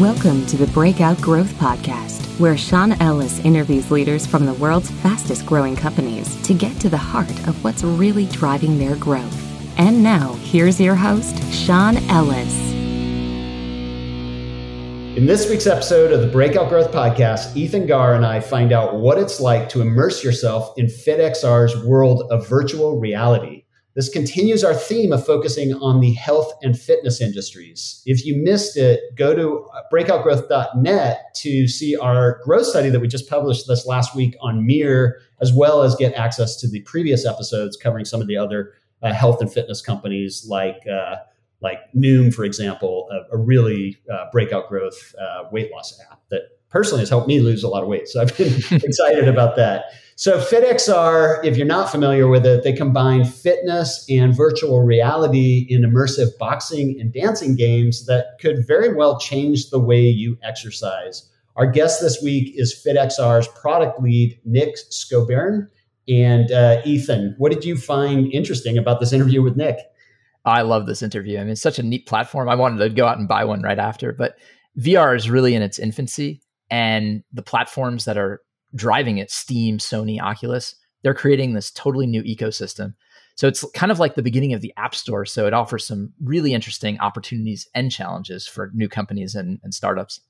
Welcome to the Breakout Growth Podcast, where Sean Ellis interviews leaders from the world's fastest growing companies to get to the heart of what's really driving their growth. And now, here's your host, Sean Ellis. In this week's episode of the Breakout Growth Podcast, Ethan Garr and I find out what it's like to immerse yourself in FitXR's world of virtual reality. This continues our theme of focusing on the health and fitness industries. If you missed it, go to breakoutgrowth.net to see our growth study that we just published this last week on Mirror, as well as get access to the previous episodes covering some of the other uh, health and fitness companies like uh, like Noom, for example, a, a really uh, breakout growth uh, weight loss app that personally has helped me lose a lot of weight. So I've been excited about that. So FitXR, if you're not familiar with it, they combine fitness and virtual reality in immersive boxing and dancing games that could very well change the way you exercise. Our guest this week is FitXR's product lead, Nick Skoberne. And uh, Ethan, what did you find interesting about this interview with Nick? I love this interview. I mean, it's such a neat platform. I wanted to go out and buy one right after, but VR is really in its infancy, and the platforms that are driving it Steam, Sony, Oculus they're creating this totally new ecosystem. So it's kind of like the beginning of the App Store. So it offers some really interesting opportunities and challenges for new companies and, and startups.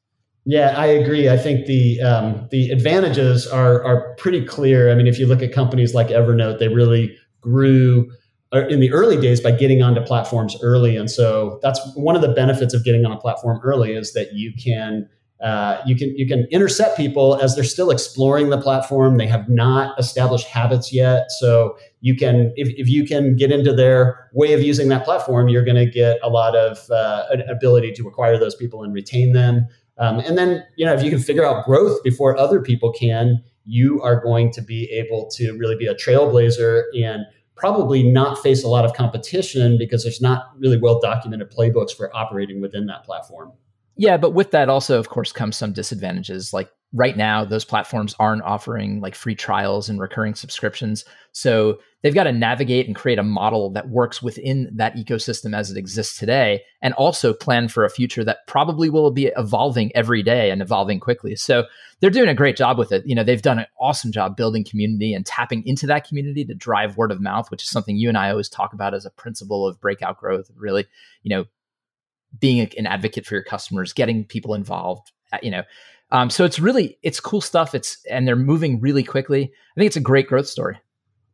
Yeah, I agree. I think the um, the advantages are are pretty clear. I mean, if you look at companies like Evernote, they really grew uh, in the early days by getting onto platforms early, and so that's one of the benefits of getting on a platform early is that you can uh, you can you can intercept people as they're still exploring the platform. They have not established habits yet, so you can if, if you can get into their way of using that platform, you're going to get a lot of uh, ability to acquire those people and retain them. Um, and then you know if you can figure out growth before other people can, you are going to be able to really be a trailblazer and probably not face a lot of competition because there's not really well documented playbooks for operating within that platform. Yeah, but with that also, of course, comes some disadvantages. Like right now, those platforms aren't offering like free trials and recurring subscriptions. So they've got to navigate and create a model that works within that ecosystem as it exists today, and also plan for a future that probably will be evolving every day and evolving quickly. So they're doing a great job with it. You know, they've done an awesome job building community and tapping into that community to drive word of mouth, which is something you and I always talk about as a principle of breakout growth. Really, you know, being an advocate for your customers, getting people involved, uh, you know. Um, so it's really it's cool stuff. It's and they're moving really quickly. I think it's a great growth story.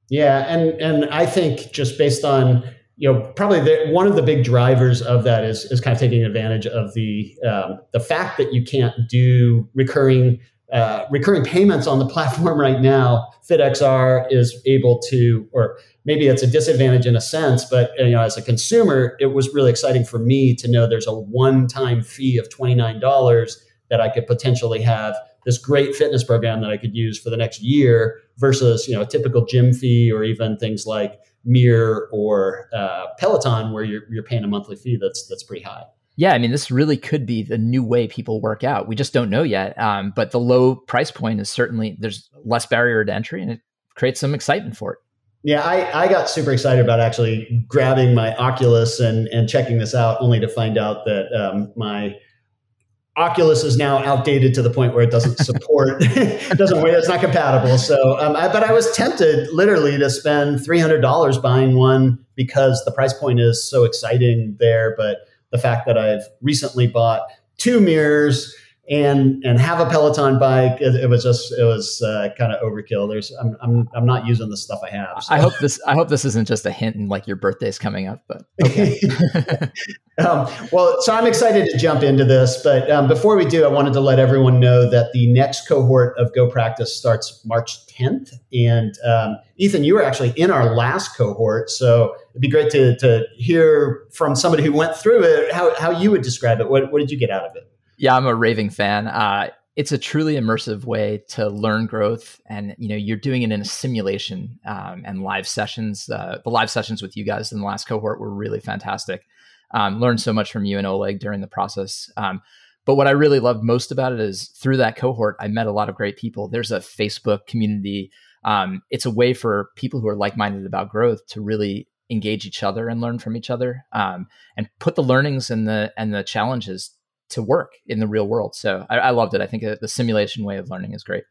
Yeah, and and I think just based on you know probably the, one of the big drivers of that is is kind of taking advantage of the um, the fact that you can't do recurring uh, recurring payments on the platform right now. FitXR is able to, or maybe it's a disadvantage in a sense, but you know, as a consumer, it was really exciting for me to know there's a one-time fee of $29 that I could potentially have this great fitness program that I could use for the next year versus you know a typical gym fee or even things like Mirror or uh, Peloton where you're, you're paying a monthly fee that's that's pretty high. Yeah, I mean, this really could be the new way people work out. We just don't know yet. Um, but the low price point is certainly there's less barrier to entry, and it creates some excitement for it. Yeah, I, I got super excited about actually grabbing my Oculus and, and checking this out, only to find out that um, my Oculus is now outdated to the point where it doesn't support, it doesn't work, it's not compatible. So, um, I, but I was tempted literally to spend three hundred dollars buying one because the price point is so exciting there. But the fact that I've recently bought two mirrors and and have a Peloton bike. It, it was just it was uh, kind of overkill. There's I'm, I'm I'm not using the stuff I have. So. I hope this I hope this isn't just a hint and like your birthday's coming up, but okay. um, well, so I'm excited to jump into this, but um, before we do, I wanted to let everyone know that the next cohort of Go Practice starts March 10th, and um, Ethan, you were actually in our last cohort, so it'd be great to to hear from somebody who went through it how how you would describe it. What what did you get out of it? Yeah, I'm a raving fan. Uh, it's a truly immersive way to learn growth, and you know you're doing it in a simulation um, and live sessions. Uh, the live sessions with you guys in the last cohort were really fantastic. Um, learned so much from you and Oleg during the process. Um, but what I really loved most about it is through that cohort, I met a lot of great people. There's a Facebook community. Um, it's a way for people who are like-minded about growth to really engage each other and learn from each other, um, and put the learnings and the and the challenges to work in the real world. So I, I loved it. I think the simulation way of learning is great.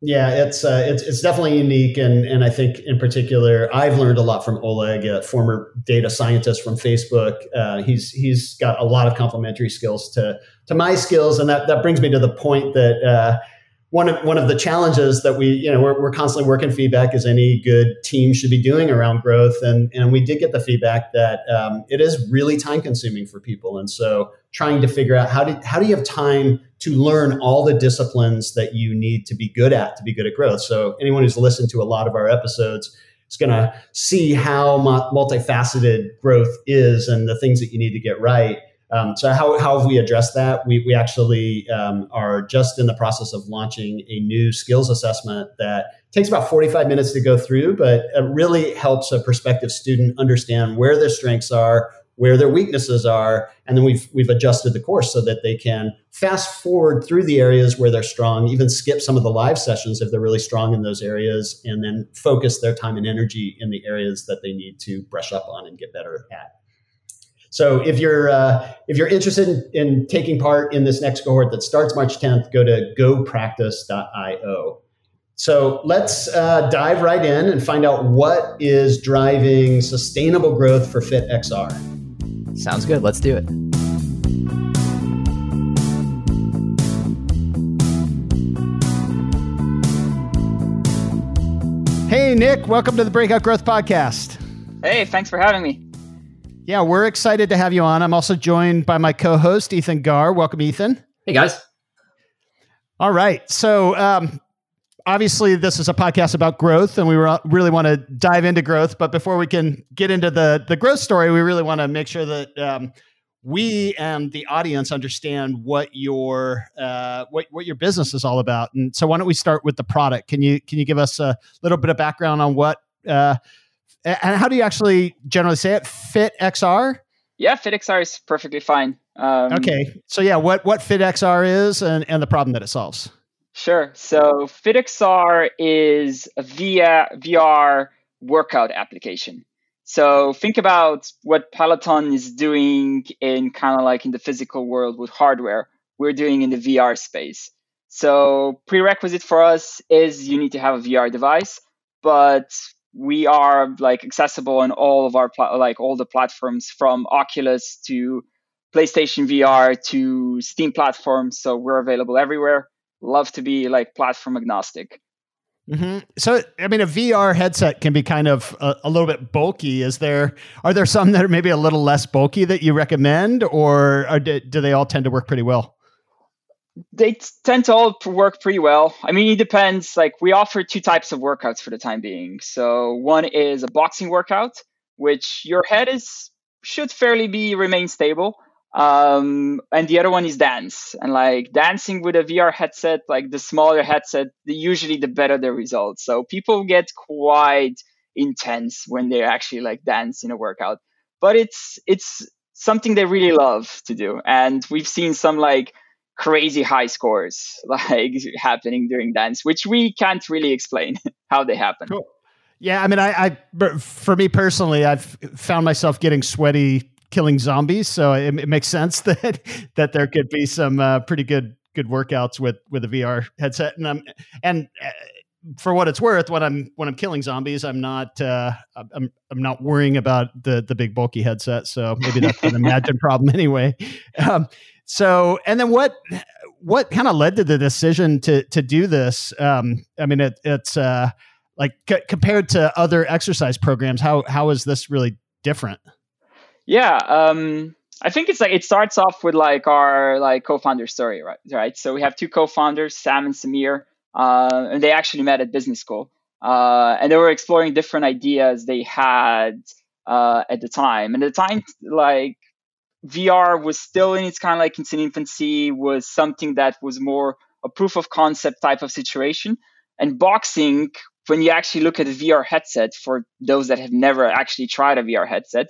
Yeah, it's uh, it's it's definitely unique, and and I think in particular, I've learned a lot from Oleg, a former data scientist from Facebook. Uh, he's he's got a lot of complementary skills to to my skills, and that that brings me to the point that. Uh, one of one of the challenges that we you know we're, we're constantly working feedback as any good team should be doing around growth. And and we did get the feedback that um, it is really time consuming for people. And so trying to figure out how do how do you have time to learn all the disciplines that you need to be good at to be good at growth? So anyone who's listened to a lot of our episodes is going to see how multifaceted growth is and the things that you need to get right um, so how, how have we addressed that? We, we actually um, are just in the process of launching a new skills assessment that takes about 45 minutes to go through, but it really helps a prospective student understand where their strengths are, where their weaknesses are, and then we've we've adjusted the course so that they can fast forward through the areas where they're strong, even skip some of the live sessions if they're really strong in those areas, and then focus their time and energy in the areas that they need to brush up on and get better at. So if you're uh, if you're interested in, in, taking part in this next cohort that starts March 10th, go to gopractice.io. So let's uh, dive right in and find out what is driving sustainable growth for FitXR. Sounds good. Let's do it. Hey, Nick, welcome to the Breakout Growth Podcast. Hey, thanks for having me. Yeah, we're excited to have you on. I'm also joined by my co-host Ethan Garr. Welcome, Ethan. Hey guys. All right. So, um, obviously, this is a podcast about growth, and we really want to dive into growth. But before we can get into the the growth story, we really want to make sure that um, we and the audience understand what your uh, what what your business is all about. And so, why don't we start with the product? Can you can you give us a little bit of background on what uh, and how do you actually generally say it? Fit XR? Yeah, Fit XR is perfectly fine. Um, okay, so yeah, what what Fit XR is and and the problem that it solves. Sure. So Fit XR is a via VR workout application. So think about what Peloton is doing in kind of like in the physical world with hardware. We're doing in the VR space. So prerequisite for us is you need to have a VR device, but we are like accessible on all of our pla- like all the platforms from Oculus to PlayStation VR to Steam platforms. So we're available everywhere. Love to be like platform agnostic. Mm-hmm. So, I mean, a VR headset can be kind of a, a, little bit bulky. Is there are there some that are maybe a little less bulky that you recommend, or, or do, do they all tend to work pretty well? They tend to all work pretty well. I mean, it depends. Like we offer two types of workouts for the time being. So one is a boxing workout, which your head is should fairly be remain stable. Um, and the other one is dance. And like dancing with a VR headset, like the smaller headset, the, usually the better the results. So people get quite intense when they actually like dance in a workout. But it's it's something they really love to do. And we've seen some like crazy high scores like happening during dance, which we can't really explain how they happen. Cool. Yeah, I mean, I, I, for me personally, I've found myself getting sweaty killing zombies, so it, it makes sense that that there could be some uh, pretty good good workouts with with a VR headset, and I'm and. For what it's worth, when I'm when I'm killing zombies, I'm not uh, I'm I'm not worrying about the the big bulky headset. So maybe that's an imagined problem anyway. Um, so, and then what what kind of led to the decision to to do this? Um, I mean, it, it's uh, like c- compared to other exercise programs, how how is this really different? Yeah, um, I think it's like it starts off with like our like co-founder story, right? Right. So we have two co-founders, Sam and Samir, uh, and they actually met at business school, uh, and they were exploring different ideas they had uh, at the time. And at the time, like VR was still in its kind of like its infancy, was something that was more a proof of concept type of situation. And boxing, when you actually look at a VR headset, for those that have never actually tried a VR headset,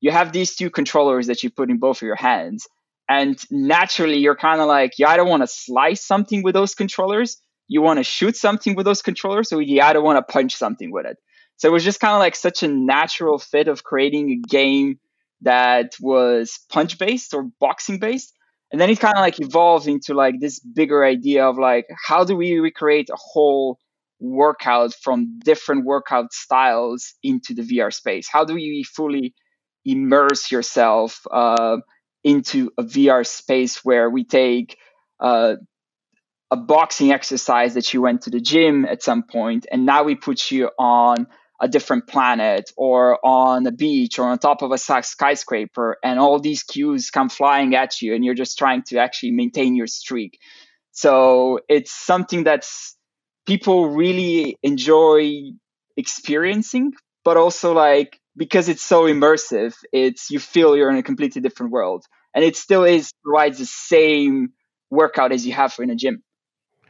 you have these two controllers that you put in both of your hands. And naturally, you're kind of like, you either want to slice something with those controllers, you want to shoot something with those controllers, or you either want to punch something with it. So it was just kind of like such a natural fit of creating a game that was punch based or boxing based. and then it kind of like evolved into like this bigger idea of like how do we recreate a whole workout from different workout styles into the VR space? How do you fully immerse yourself uh, into a VR space where we take uh, a boxing exercise that you went to the gym at some point, and now we put you on a different planet or on a beach or on top of a skyscraper, and all these cues come flying at you, and you're just trying to actually maintain your streak. So it's something that's people really enjoy experiencing, but also like because it's so immersive, it's you feel you're in a completely different world, and it still is provides the same workout as you have in a gym.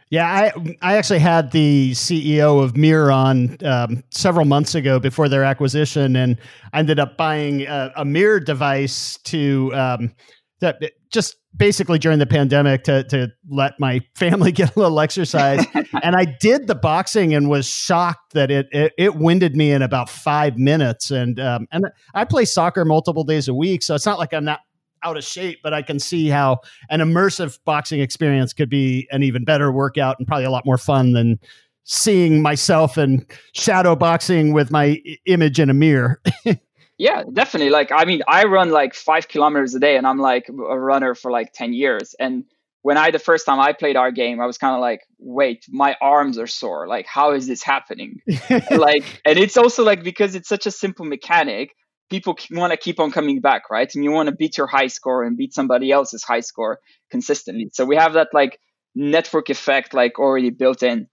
Yeah, I I actually had the CEO of Mirror on um, several months ago before their acquisition, and I ended up buying a, a device to um, that just basically during the pandemic to to let my family get a little exercise. and I did the boxing and was shocked that it it, it winded me in about five minutes. And um, and I play soccer multiple days a week, so it's not like I'm not out of shape, but I can see how an immersive boxing experience could be an even better workout and probably a lot more fun than seeing myself and shadow boxing with my image in a mirror. yeah, definitely. Like, I mean, I run like five kilometers a day and I'm like a runner for like 10 years. And when I, the first time I played our game, I was kind of like, wait, my arms are sore. Like, how is this happening? like, and it's also like because it's such a simple mechanic, people want to keep on coming back, right? And you want to beat your high score and beat somebody else's high score consistently. So we have that like network effect like already built in.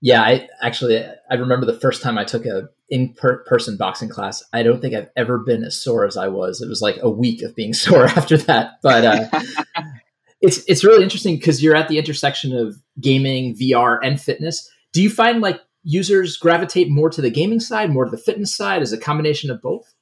Yeah, I actually I remember the first time I took a in person boxing class. I don't think I've ever been as sore as I was. It was like a week of being sore after that. But uh, it's it's really interesting because you're at the intersection of gaming, VR, and fitness. Do you find like users gravitate more to the gaming side, more to the fitness side? Is a combination of both?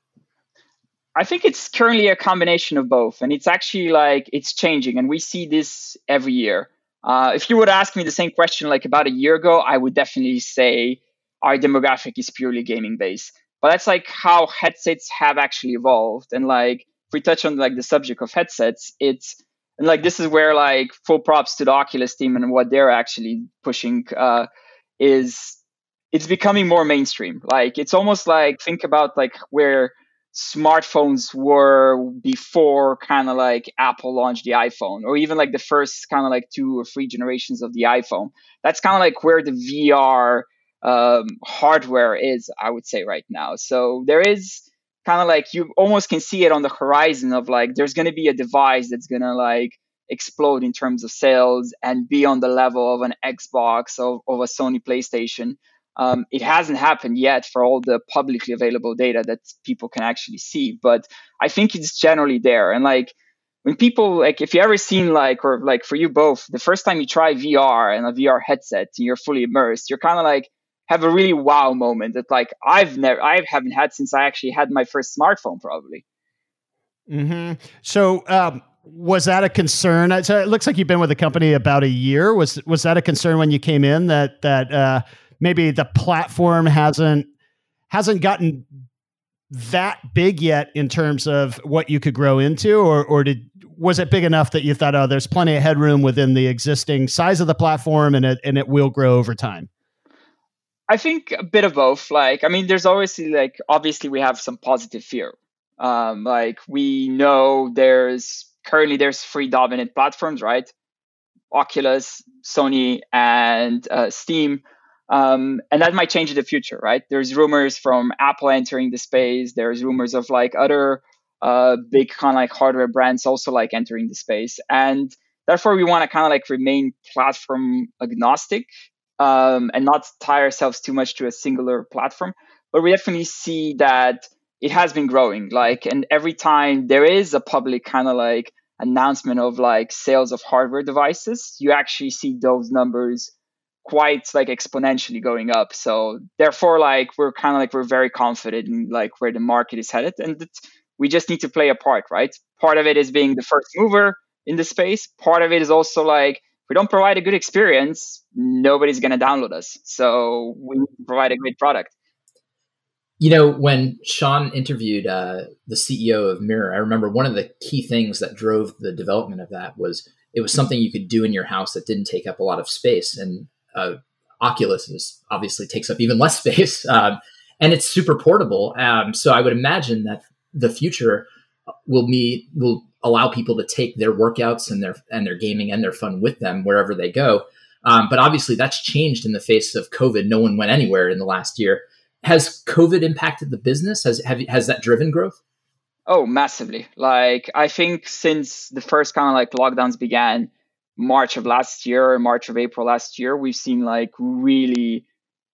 I think it's currently a combination of both, and it's actually like it's changing, and we see this every year. Uh, if you would ask me the same question like about a year ago, I would definitely say our demographic is purely gaming based. But that's like how headsets have actually evolved, and like if we touch on like the subject of headsets, it's and like this is where like full props to the Oculus team and what they're actually pushing uh, is it's becoming more mainstream. Like it's almost like think about like where smartphones were before kind of like Apple launched the iPhone or even like the first kind of like two or three generations of the iPhone. That's kind of like where the VR um, hardware is, I would say right now. So there is kind of like you almost can see it on the horizon of like there's going to be a device that's going to like explode in terms of sales and be on the level of an Xbox or of a Sony PlayStation um, it hasn't happened yet for all the publicly available data that people can actually see, but I think it's generally there. And like when people like, if you ever seen like, or like for you both, the first time you try VR and a VR headset and you're fully immersed, you're kind of like have a really wow moment that like I've never, I haven't had since I actually had my first smartphone, probably. Hmm. So, um, was that a concern? So it looks like you've been with the company about a year. Was was that a concern when you came in that that uh, maybe the platform hasn't hasn't gotten that big yet in terms of what you could grow into or or did was it big enough that you thought oh there's plenty of headroom within the existing size of the platform and it and it will grow over time? I think a bit of both. Like i mean there's always like obviously we have some positive fear. Um, like we know there's currently there's three dominant platforms right? Oculus sony and uh, steam um, and that might change in the future, right? There's rumors from Apple entering the space. There's rumors of like other uh, big kind of like hardware brands also like entering the space. And therefore, we want to kind of like remain platform agnostic um, and not tie ourselves too much to a singular platform. But we definitely see that it has been growing. Like, and every time there is a public kind of like announcement of like sales of hardware devices, you actually see those numbers quite like exponentially going up. So therefore, like we're kind of like we're very confident in like where the market is headed, and we just need to play a part, right? Part of it is being the first mover in the space. Part of it is also like if we don't provide a good experience, nobody's gonna download us. So we provide a great product. You know, when Sean interviewed uh, the CEO of Mirror, I remember one of the key things that drove the development of that was it was something you could do in your house that didn't take up a lot of space. And uh, Oculus is obviously takes up even less space, um, and it's super portable. Um, so I would imagine that the future will be will allow people to take their workouts and their and their gaming and their fun with them wherever they go. Um, but obviously, that's changed in the face of COVID. No one went anywhere in the last year. Has COVID impacted the business? Has have, has that driven growth? Oh, massively. Like I think since the first kind of like lockdowns began, March of last year, March of April last year, we've seen like really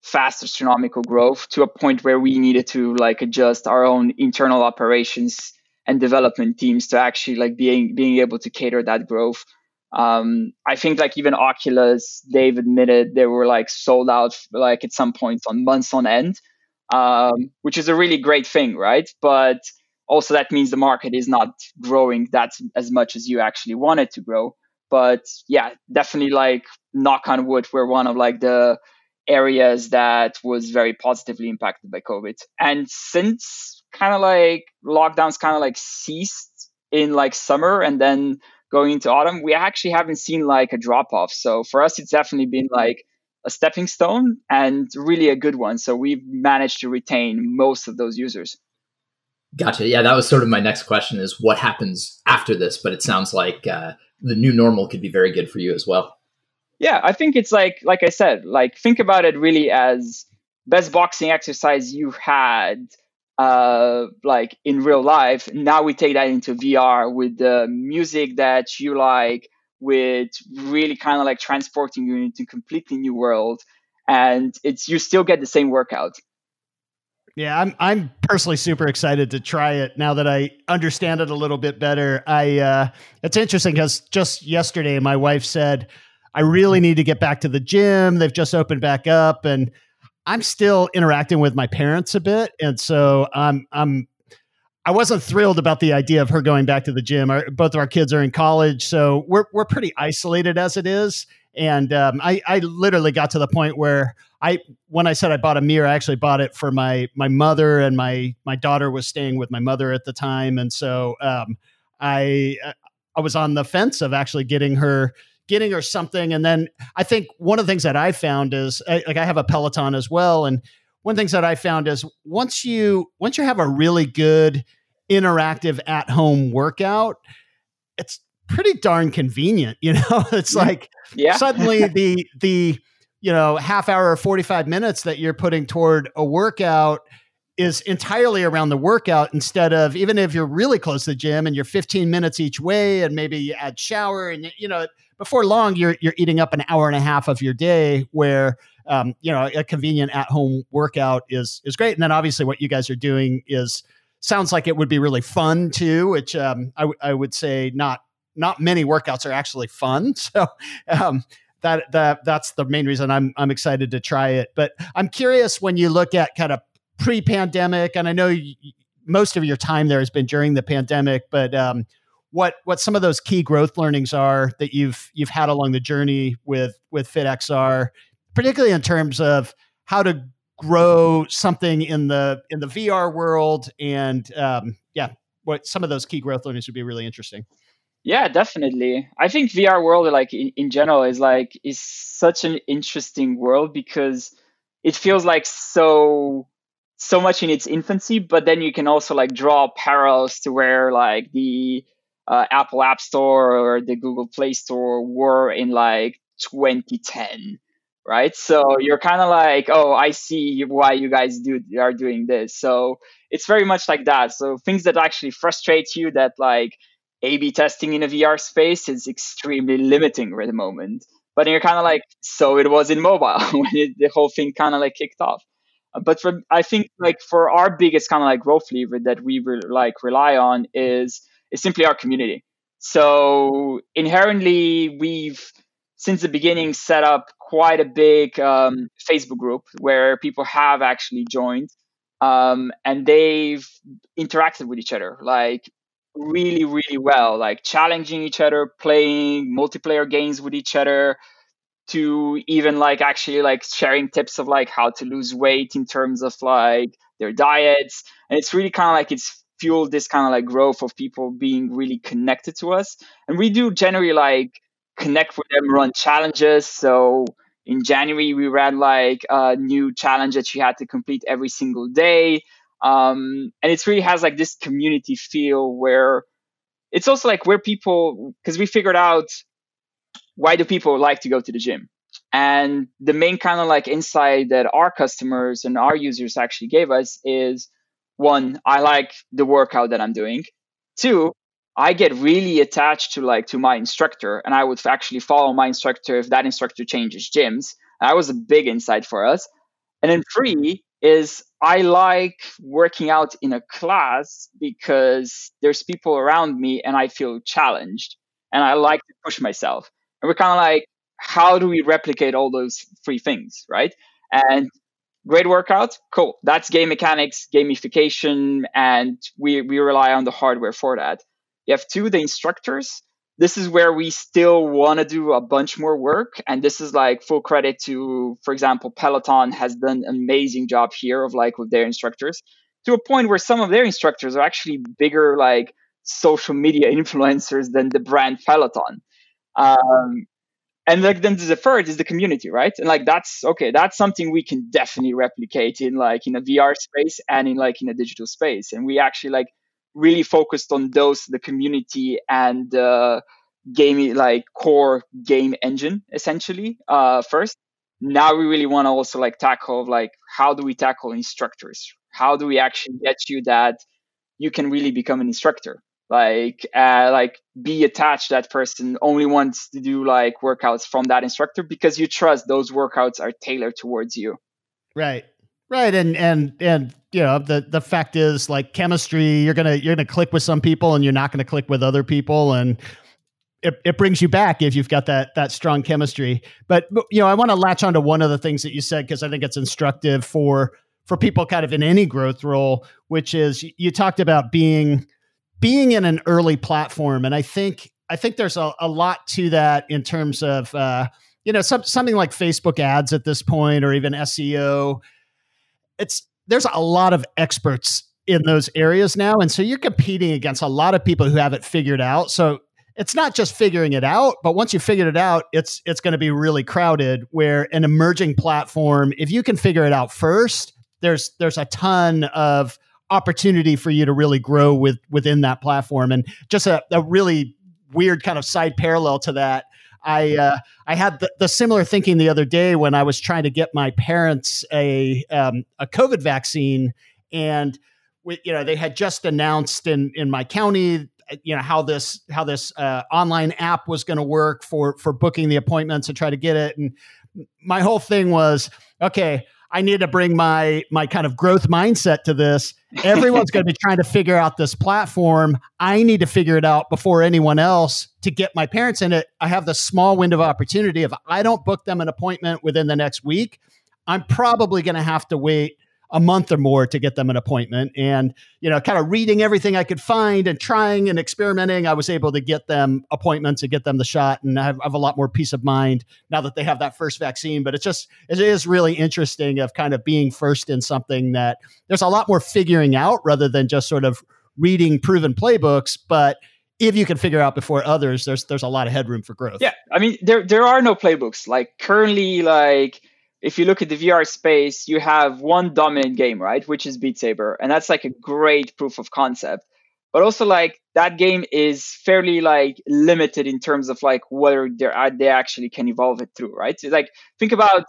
fast astronomical growth to a point where we needed to like adjust our own internal operations and development teams to actually like being being able to cater that growth. Um, I think like even Oculus, they've admitted they were like sold out like at some points on months on end, um, which is a really great thing, right? But also that means the market is not growing that as much as you actually want it to grow. But yeah, definitely like knock on wood, we're one of like the areas that was very positively impacted by COVID. And since kind of like lockdowns kind of like ceased in like summer and then going into autumn, we actually haven't seen like a drop off. So for us, it's definitely been like a stepping stone and really a good one. So we've managed to retain most of those users. Gotcha. Yeah, that was sort of my next question is what happens after this, but it sounds like uh, the new normal could be very good for you as well. Yeah, I think it's like like I said, like think about it really as best boxing exercise you've had uh, like in real life. Now we take that into VR with the music that you like, with really kind of like transporting you into a completely new world, and it's you still get the same workout. Yeah, I'm I'm personally super excited to try it now that I understand it a little bit better. I uh, it's interesting because just yesterday my wife said I really need to get back to the gym. They've just opened back up, and I'm still interacting with my parents a bit, and so I'm I'm I wasn't thrilled about the idea of her going back to the gym. Our, both of our kids are in college, so we're we're pretty isolated as it is. And um, I, I literally got to the point where I, when I said I bought a mirror, I actually bought it for my my mother, and my my daughter was staying with my mother at the time, and so um, I I was on the fence of actually getting her getting her something. And then I think one of the things that I found is like I have a Peloton as well, and one of the things that I found is once you once you have a really good interactive at home workout, it's pretty darn convenient. You know, it's like yeah. suddenly the the you know half hour or 45 minutes that you're putting toward a workout is entirely around the workout instead of even if you're really close to the gym and you're 15 minutes each way and maybe you add shower and you know before long you're you're eating up an hour and a half of your day where um, you know a convenient at home workout is is great and then obviously what you guys are doing is sounds like it would be really fun too which um, I, w- I would say not not many workouts are actually fun. So um, that that that's the main reason I'm I'm excited to try it. But I'm curious when you look at kind of pre-pandemic, and I know you, most of your time there has been during the pandemic, but um, what what some of those key growth learnings are that you've you've had along the journey with with FitXR, particularly in terms of how to grow something in the in the VR world, and um, yeah, what some of those key growth learnings would be really interesting. Yeah, definitely. I think VR world, like in, in general, is like is such an interesting world because it feels like so so much in its infancy, but then you can also like draw parallels to where like the uh, Apple App Store or the Google Play Store were in like 2010, right? So you're kind of like, oh, I see why you guys do are doing this. So it's very much like that. So things that actually frustrate you that like A/B testing in a VR space is extremely limiting at the moment. But you're kind of like, so it was in mobile when it, the whole thing kind of like kicked off. Uh, but for, I think like for our biggest kind of like growth lever that we re- like rely on is is simply our community. So inherently, we've since the beginning set up quite a big um, Facebook group where people have actually joined um, and they've interacted with each other. Like really, really well, like challenging each other, playing multiplayer games with each other, to even like actually like sharing tips of like how to lose weight in terms of like their diets. And it's really kind of like it's fueled this kind of like growth of people being really connected to us. And we do generally like connect with them run challenges. So in january we ran like a new challenge that you had to complete every single day um, and it really has like this community feel where it's also like where people because we figured out why do people like to go to the gym. And the main kind of like insight that our customers and our users actually gave us is one i like the workout that i'm doing. Two i get really attached to like to my instructor and i would actually follow my instructor if that instructor changes gyms. That was a big insight for us. And then three is I like working out in a class because there's people around me and I feel challenged and I like to push myself. And we're kind of like, how do we replicate all those three things, right? And great workout, cool. That's game mechanics, gamification, and we, we rely on the hardware for that. You have two, the instructors this is where we still want to do a bunch more work. And this is like full credit to for example peloton has done an amazing job here of like with their instructors to a point where some of their instructors are actually bigger like social media influencers than the brand peloton. Um, and like then the third is the community right? And like that's okay that's something we can definitely replicate in like in a vr space and in like in a digital space. And we actually like really focused on those the community and uh, game like core game engine essentially uh, first. Now we really want to also like tackle like how do we tackle instructors? How do we actually get you that you can really become an instructor? Like uh, like be attached that person only wants to do like workouts from that instructor because you trust those workouts are tailored towards you. Right Right, and and and you know the the fact is like chemistry, you're gonna you're gonna click with some people and you're not gonna click with other people, and it, it brings you back if you've got that that strong chemistry. But you know, I want to latch on to one of the things that you said because I think it's instructive for for people kind of in any growth role, which is you talked about being being in an early platform, and I think I think there's a, a lot to that in terms of uh, you know some, something like Facebook ads at this point, or even SEO it's there's a lot of experts in those areas now and so you're competing against a lot of people who have it figured out. So it's not just figuring it out but once you figured it out it's it's going to be really crowded where an emerging platform if you can figure it out first there's there's a ton of opportunity for you to really grow with within that platform. And just a, a really weird kind of side parallel to that I uh, I had the, the, similar thinking the other day when I was trying to get my parents a um, a COVID vaccine, and we, you know they had just announced in in my county you know how this how this uh, online app was going to work for for booking the appointments and try to get it, and my whole thing was okay. I need to bring my my kind of growth mindset to this. Everyone's going to be trying to figure out this platform. I need to figure it out before anyone else to get my parents in it. I have the small window of opportunity. If I don't book them an appointment within the next week, I'm probably going to have to wait a month or more to get them an appointment. And, you know, kind of reading everything I could find and trying and experimenting, I was able to get them appointments and get them the shot. And I have, I have, a lot more peace of mind now that they have that first vaccine. But it's just, it is really interesting of kind of being first in something that there's a lot more figuring out rather than just sort of reading proven playbooks. But if you can figure out before others, there's there's a lot of headroom for growth. Yeah, I mean there there are no playbooks. Like currently, like if you look at the VR space, you have one dominant game, right, which is Beat Saber, and that's like a great proof of concept. But also, like that game is fairly like limited in terms of like whether they actually can evolve it through, right? So, like think about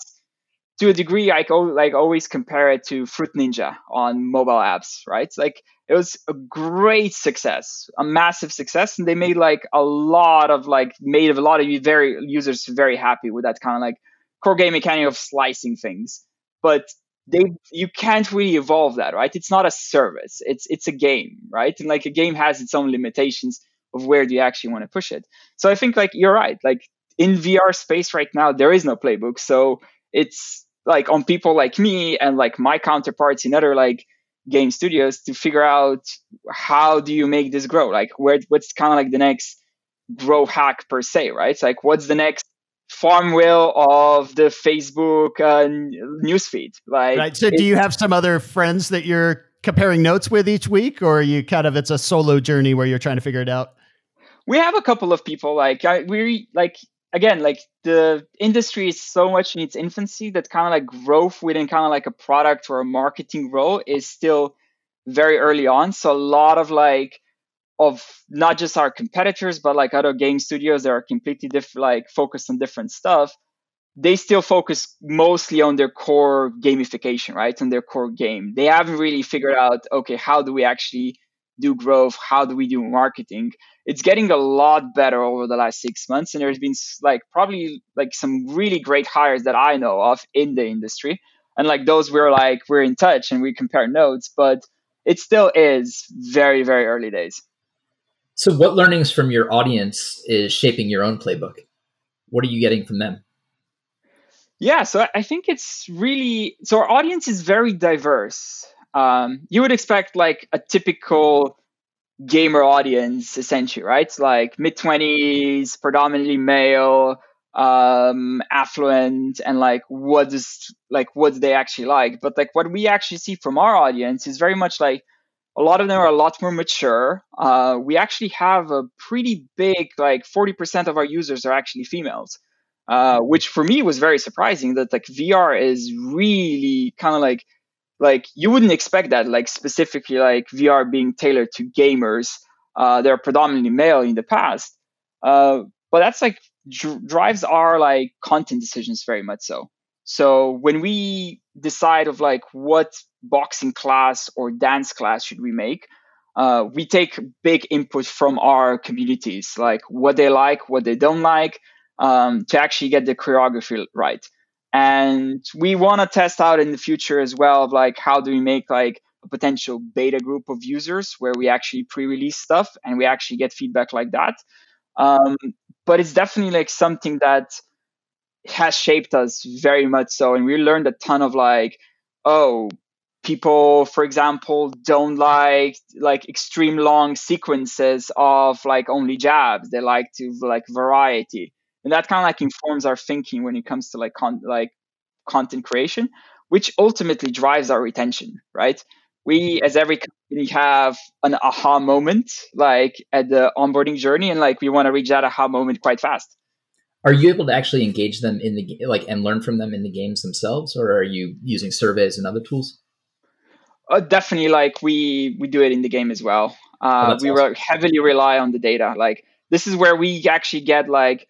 to a degree, I like always compare it to Fruit Ninja on mobile apps, right? Like it was a great success, a massive success, and they made like a lot of like made a lot of very users very happy with that kind of like core game mechanic of slicing things, but they you can't really evolve that, right? It's not a service. It's it's a game, right? And like a game has its own limitations of where do you actually want to push it. So I think like you're right. Like in VR space right now, there is no playbook. So it's like on people like me and like my counterparts in other like game studios to figure out how do you make this grow? Like where what's kind of like the next grow hack per se, right? It's like what's the next FarmVille of the Facebook uh, newsfeed. Like, right. So, do you have some other friends that you're comparing notes with each week, or you kind of it's a solo journey where you're trying to figure it out? We have a couple of people. Like, I, we like again, like the industry is so much in its infancy that kind of like growth within kind of like a product or a marketing role is still very early on. So a lot of like of not just our competitors, but like other game studios that are completely different, like focused on different stuff. They still focus mostly on their core gamification, right? On their core game. They haven't really figured out, okay, how do we actually do growth? How do we do marketing? It's getting a lot better over the last six months. And there's been like probably like some really great hires that I know of in the industry. And like those we're like, we're in touch and we compare notes, but it still is very, very early days. So, what learnings from your audience is shaping your own playbook? What are you getting from them? Yeah, so I think it's really so our audience is very diverse. Um, you would expect like a typical gamer audience, essentially, right? Like mid twenties, predominantly male, um, affluent, and like what is like what do they actually like? But like what we actually see from our audience is very much like a lot of them are a lot more mature. Uh, we actually have a pretty big, like 40% of our users are actually females, uh, which for me was very surprising that like VR is really kind of like, like you wouldn't expect that, like specifically like VR being tailored to gamers. Uh, they're predominantly male in the past. Uh, but that's like dr- drives our like content decisions very much so. So when we decide of like what boxing class or dance class should we make, uh, we take big input from our communities, like what they like, what they don't like, um, to actually get the choreography right. And we want to test out in the future as well of like how do we make like a potential beta group of users where we actually pre-release stuff and we actually get feedback like that. Um, but it's definitely like something that has shaped us very much so. And we learned a ton of like, oh, people, for example, don't like like extreme long sequences of like only jabs. They like to like variety. And that kind of like informs our thinking when it comes to like con- like content creation, which ultimately drives our retention, right? We, as every company, have an aha moment like at the onboarding journey, and like we want to reach that aha moment quite fast are you able to actually engage them in the like and learn from them in the games themselves or are you using surveys and other tools? Uh, definitely like we we do it in the game as well. Uh, oh, we awesome. heavily rely on the data. Like this is where we actually get like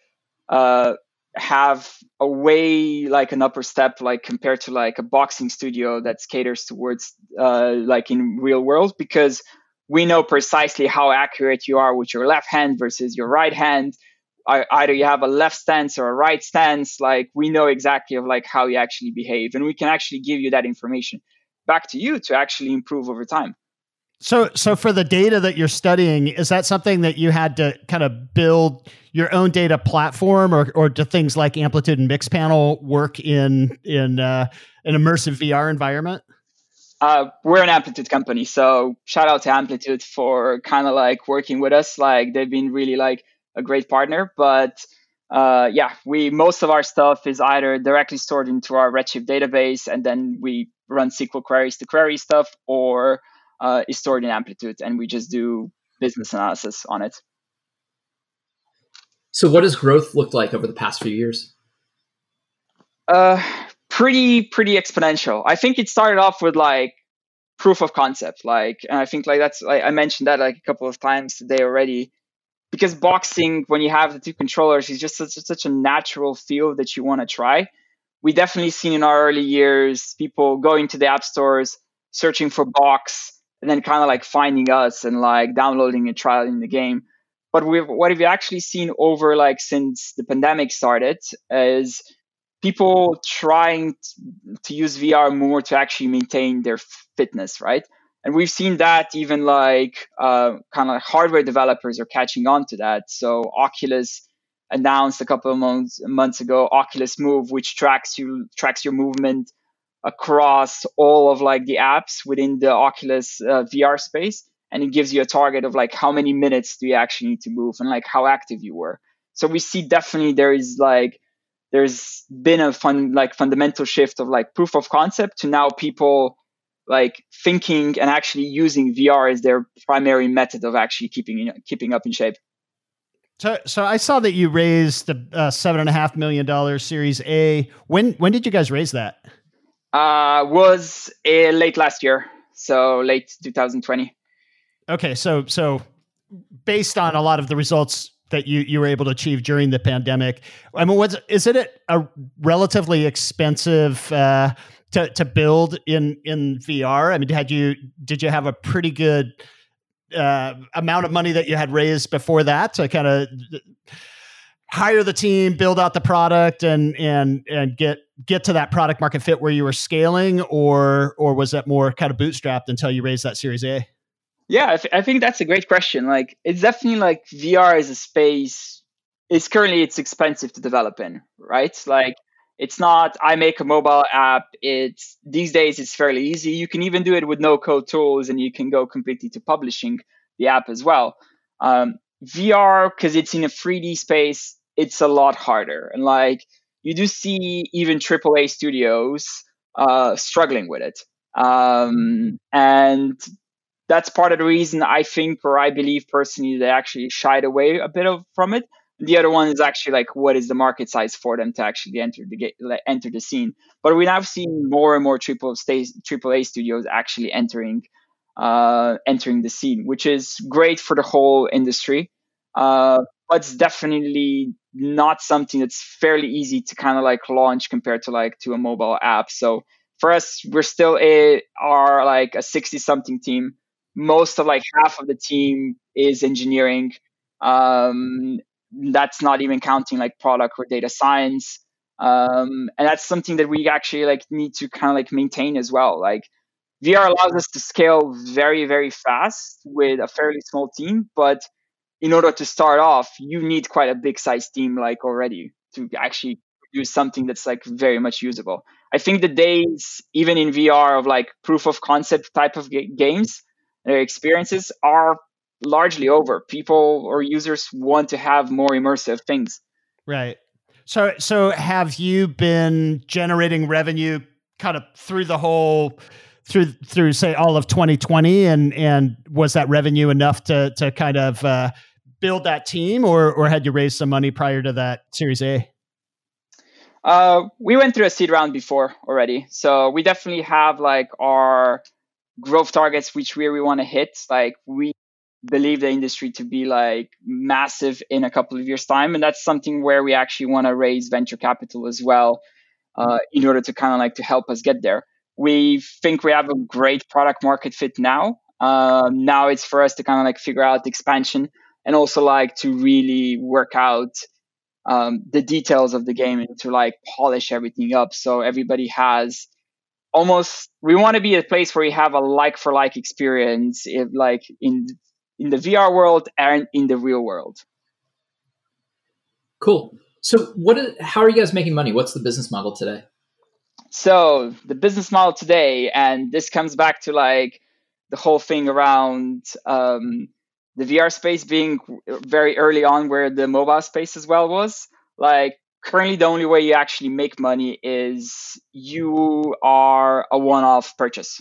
uh, have a way like an upper step like compared to like a boxing studio that caters towards uh, like in real world because we know precisely how accurate you are with your left hand versus your right hand either you have a left stance or a right stance like we know exactly of like how you actually behave and we can actually give you that information back to you to actually improve over time. So so for the data that you're studying is that something that you had to kind of build your own data platform or or do things like amplitude and mixpanel work in in uh, an immersive vr environment? Uh, we're an amplitude company so shout out to amplitude for kind of like working with us. Like they've been really like a great partner. But uh, yeah, we most of our stuff is either directly stored into our Redshift database, and then we run SQL queries to query stuff, or uh, is stored in Amplitude, and we just do business analysis on it. So, what has growth looked like over the past few years? Uh, pretty pretty exponential. I think it started off with like proof of concept, like, and I think like that's like, I mentioned that like a couple of times today already because boxing when you have the two controllers is just such, such a natural feel that you want to try. We definitely seen in our early years people going to the app stores searching for box and then kind of like finding us and like downloading and trialing the game. But we've, what have you actually seen over like since the pandemic started is people trying to use vr more to actually maintain their fitness right and we've seen that even like uh, kind of like hardware developers are catching on to that. So Oculus announced a couple of months months ago Oculus Move, which tracks you tracks your movement across all of like the apps within the Oculus uh, VR space, and it gives you a target of like how many minutes do you actually need to move and like how active you were. So we see definitely there is like there's been a fun like fundamental shift of like proof of concept to now people like thinking and actually using VR as their primary method of actually keeping you know, keeping up in shape. So, so I saw that you raised the uh, seven and a half million dollars Series A. When when did you guys raise that? Uh, was uh, late last year, so late 2020. Okay, so so based on a lot of the results that you you were able to achieve during the pandemic, I mean, was is it a relatively expensive? Uh, to, to build in in VR? I mean, had you did you have a pretty good uh, amount of money that you had raised before that to kind of hire the team, build out the product, and and and get get to that product market fit where you were scaling, or or was that more kind of bootstrapped until you raised that Series A? Yeah, I, th- I think that's a great question. Like, it's definitely like VR is a space. It's currently it's expensive to develop in, right? Like, it's not I make a mobile app. It's these days it's fairly easy. You can even do it with no code tools, and you can go completely to publishing the app as well. Um, VR because it's in a 3D space, it's a lot harder, and like you do see even AAA studios uh, struggling with it, um, and that's part of the reason I think, or I believe personally, they actually shied away a bit of from it the other one is actually like what is the market size for them to actually enter the enter the scene. But we now seen more and more triple A studios actually entering uh, entering the scene, which is great for the whole industry. Uh, but it's definitely not something that's fairly easy to kind of like launch compared to like to a mobile app. So for us, we're still a are like a sixty something team. Most of like half of the team is engineering. Um, that's not even counting like product or data science. Um, and that's something that we actually like need to kind of like maintain as well. Like vr allows us to scale very very fast with a fairly small team but in order to start off you need quite a big size team like already to actually produce something that's like very much usable. I think the days even in vr of like proof of concept type of g- games uh, experiences are largely over. People or users want to have more immersive things. Right. So so have you been generating revenue kind of through the whole through through say all of 2020 and and was that revenue enough to to kind of uh, build that team or or had you raised some money prior to that series A? Uh, we went through a seed round before already, so we definitely have like our growth targets which we, we want to hit. Like we believe the industry to be like massive in a couple of years time and that's something where we actually want to raise venture capital as well uh, in order to kind of like to help us get there. We think we have a great product market fit now. Um, now it's for us to kind of like figure out expansion and also like to really work out um, the details of the game and to like polish everything up. So everybody has almost we want to be a place where you have a like for like experience if like in in the VR world and in the real world. Cool. So, what? Is, how are you guys making money? What's the business model today? So, the business model today, and this comes back to like the whole thing around um, the VR space being very early on, where the mobile space as well was. Like, currently, the only way you actually make money is you are a one off purchase.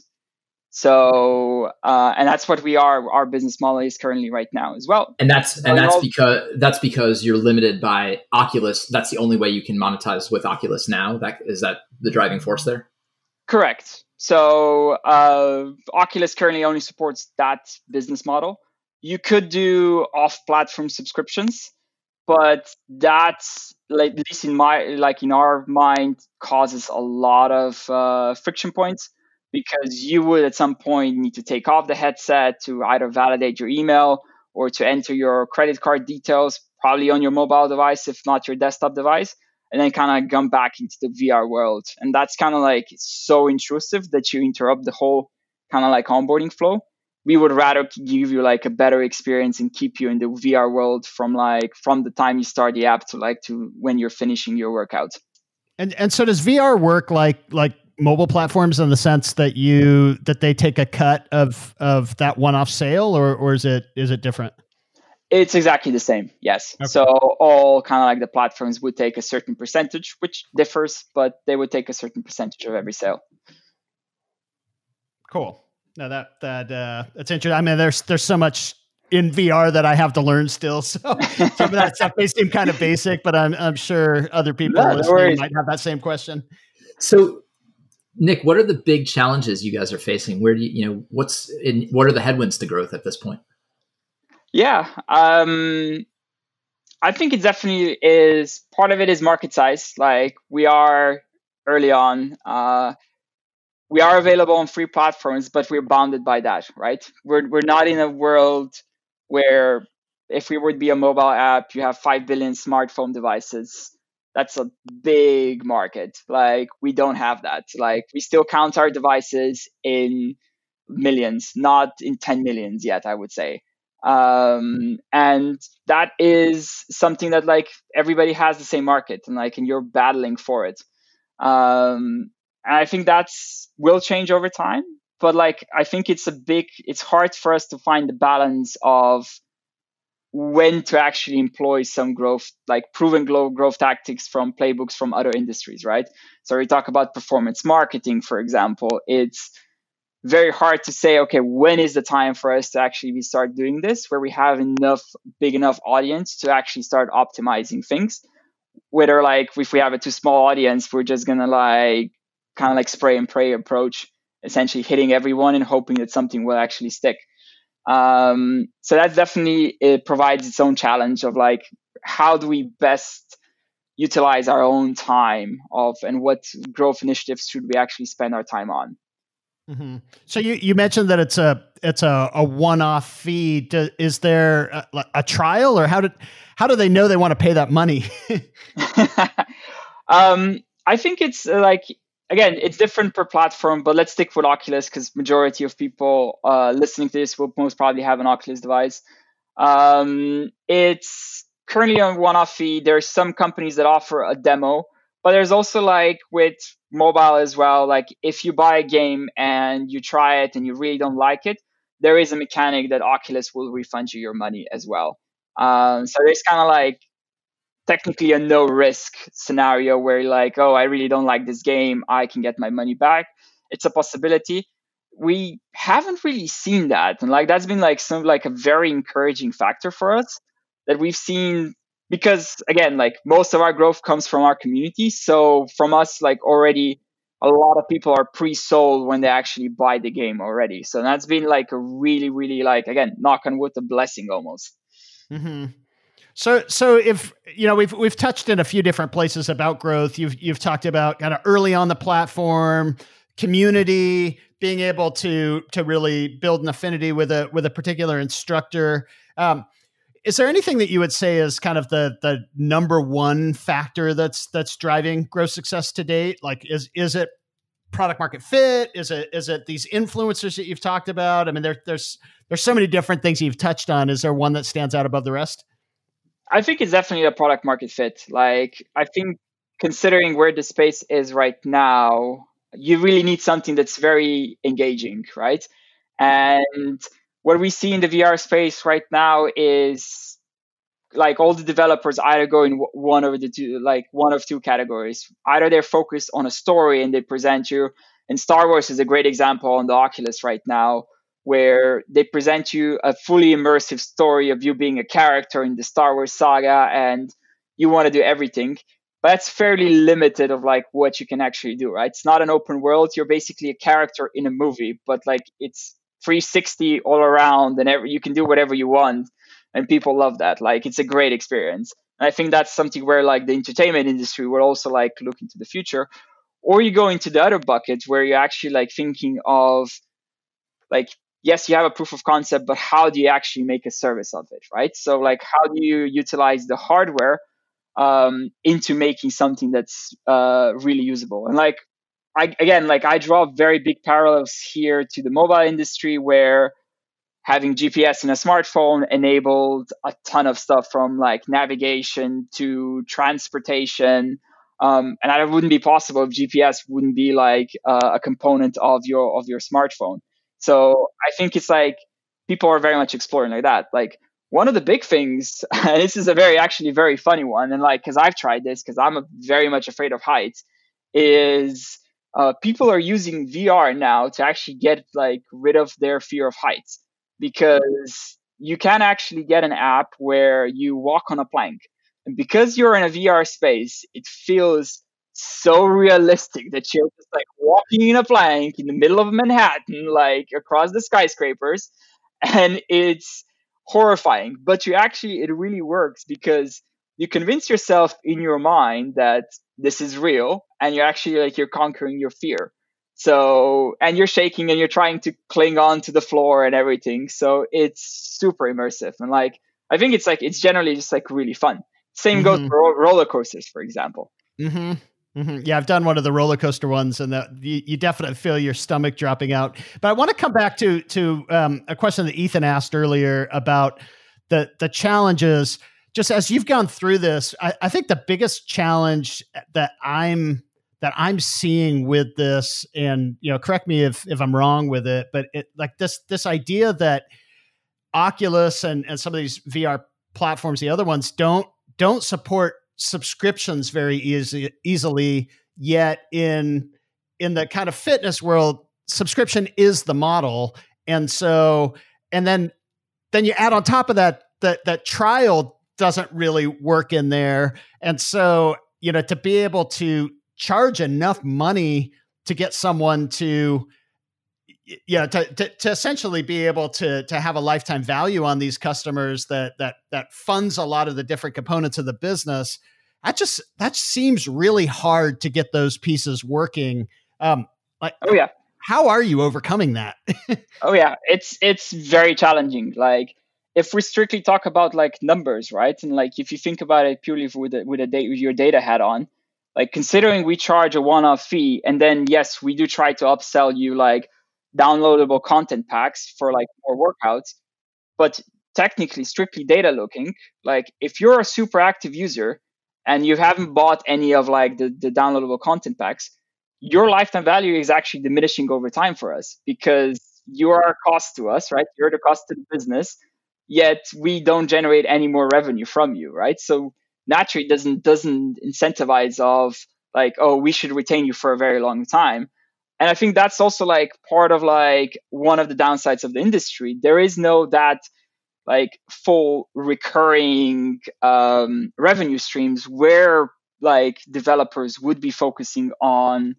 So, uh, and that's what we are. Our business model is currently right now as well. And that's and that's because that's because you're limited by Oculus. That's the only way you can monetize with Oculus now. That is that the driving force there. Correct. So, uh, Oculus currently only supports that business model. You could do off-platform subscriptions, but that's like at least in my like in our mind causes a lot of uh, friction points because you would at some point need to take off the headset to either validate your email or to enter your credit card details, probably on your mobile device, if not your desktop device, and then kind of come back into the VR world. And that's kind of like so intrusive that you interrupt the whole kind of like onboarding flow. We would rather give you like a better experience and keep you in the VR world from like from the time you start the app to like to when you're finishing your workout. And and so does VR work like like mobile platforms in the sense that you that they take a cut of of that one off sale, or or is it is it different? It's exactly the same. Yes. Okay. So all kind of like the platforms would take a certain percentage, which differs, but they would take a certain percentage of every sale. Cool. No, that that uh, that's interesting. I mean, there's there's so much in VR that I have to learn still. So some of that stuff may seem kind of basic, but I'm I'm sure other people yeah, listening might have that same question. So Nick, what are the big challenges you guys are facing? Where do you, you know, what's in, what are the headwinds to growth at this point? Yeah. Um, I think it definitely is part of it is market size. Like we are early on, uh, we are available on free platforms, but we're bounded by that, right? We're, we're not in a world where if we would be a mobile app, you have 5 billion smartphone devices that's a big market. Like we don't have that. Like we still count our devices in millions, not in 10 millions yet, I would say. Um, and that is something that like everybody has the same market and like, and you're battling for it. Um, and I think that's will change over time. But like, I think it's a big, it's hard for us to find the balance of when to actually employ some growth, like proven growth tactics from playbooks from other industries, right? So we talk about performance marketing, for example. It's very hard to say, okay, when is the time for us to actually start doing this, where we have enough big enough audience to actually start optimizing things. Whether like if we have a too small audience, we're just gonna like kind of like spray and pray approach, essentially hitting everyone and hoping that something will actually stick. Um, so that's definitely it provides its own challenge of like how do we best utilize our own time of and what growth initiatives should we actually spend our time on. Mm-hmm. So you, you mentioned that it's a it's a, a one off fee. is there a, a, trial or how did how do they know they want to pay that money? um, I think it's like again, it's different per platform, but let's stick with Oculus because majority of people uh, listening to this will most probably have an Oculus device. Um, it's currently on one-off fee. There's some companies that offer a demo, but there's also like with mobile as well. Like if you buy a game and you try it and you really don't like it, there is a mechanic that Oculus will refund you your money as well. Um, so there's kind of like technically a no risk scenario where like, oh, I really don't like this game. I can get my money back. It's a possibility. We haven't really seen that. And like that's been like some like a very encouraging factor for us that we've seen because again, like most of our growth comes from our community. So from us, like already a lot of people are pre-sold when they actually buy the game already. So that's been like a really, really like again, knock on wood, a blessing almost. Mm-hmm. So, so if you know, we've we've touched in a few different places about growth. You've you've talked about kind of early on the platform, community, being able to to really build an affinity with a with a particular instructor. Um, is there anything that you would say is kind of the the number one factor that's that's driving growth success to date? Like, is is it product market fit? Is it is it these influencers that you've talked about? I mean, there, there's there's so many different things you've touched on. Is there one that stands out above the rest? I think it's definitely a product market fit. Like, I think considering where the space is right now, you really need something that's very engaging, right? And what we see in the VR space right now is like all the developers either go in one of the two, like one of two categories. Either they're focused on a story and they present you, and Star Wars is a great example on the Oculus right now, where they present you a fully immersive story of you being a character in the Star Wars saga and you want to do everything. But that's fairly limited of like what you can actually do, right? It's not an open world. You're basically a character in a movie, but like it's 360 all around and every, you can do whatever you want. And people love that. Like it's a great experience. And I think that's something where like the entertainment industry will also like look into the future. Or you go into the other bucket where you're actually like thinking of like yes, you have a proof of concept, but how do you actually make a service of it, right? So, like, how do you utilize the hardware um, into making something that's uh, really usable? And like, I, again, like I draw very big parallels here to the mobile industry where having GPS in a smartphone enabled a ton of stuff from like navigation to transportation. Um, and that wouldn't be possible if GPS wouldn't be like uh, a component of your of your smartphone. So I think it's like people are very much exploring like that. Like one of the big things, and this is a very actually very funny one, and like because I've tried this because I'm very much afraid of heights, is uh, people are using VR now to actually get like rid of their fear of heights because you can actually get an app where you walk on a plank, and because you're in a VR space, it feels so realistic that you're just like walking in a plank in the middle of Manhattan, like across the skyscrapers, and it's horrifying. But you actually, it really works because you convince yourself in your mind that this is real, and you're actually like you're conquering your fear. So, and you're shaking and you're trying to cling on to the floor and everything. So it's super immersive. And like, I think it's like, it's generally just like really fun. Same mm-hmm. goes for roller coasters, for example. Mm-hmm. Mm-hmm. Yeah, I've done one of the roller coaster ones, and you, you, definitely feel your stomach dropping out. But I want to come back to to um, a question that Ethan asked earlier about the the challenges. Just as you've gone through this, I, I think the biggest challenge that I'm that I'm seeing with this, and you know, correct me if if I'm wrong with it, but it like this this idea that Oculus and and some of these VR platforms, the other ones, don't don't support subscriptions very easy, easily yet in in the kind of fitness world subscription is the model. And so and then then you add on top of that that that trial doesn't really work in there. And so you know to be able to charge enough money to get someone to you know to, to, to essentially be able to to have a lifetime value on these customers that that that funds a lot of the different components of the business that just that seems really hard to get those pieces working. Um, like, oh yeah, how are you overcoming that? oh yeah, it's it's very challenging. Like if we strictly talk about like numbers, right, and like if you think about it purely with a, with a date with your data hat on, like considering we charge a one-off fee, and then yes, we do try to upsell you like downloadable content packs for like more workouts, but technically strictly data looking, like if you're a super active user and you haven't bought any of like the, the downloadable content packs, your lifetime value is actually diminishing over time for us because you are a cost to us, right? You're the cost to the business, yet we don't generate any more revenue from you, right? So naturally doesn't doesn't incentivize of like, oh, we should retain you for a very long time. And I think that's also like part of like one of the downsides of the industry. There is no that like full recurring um, revenue streams where like developers would be focusing on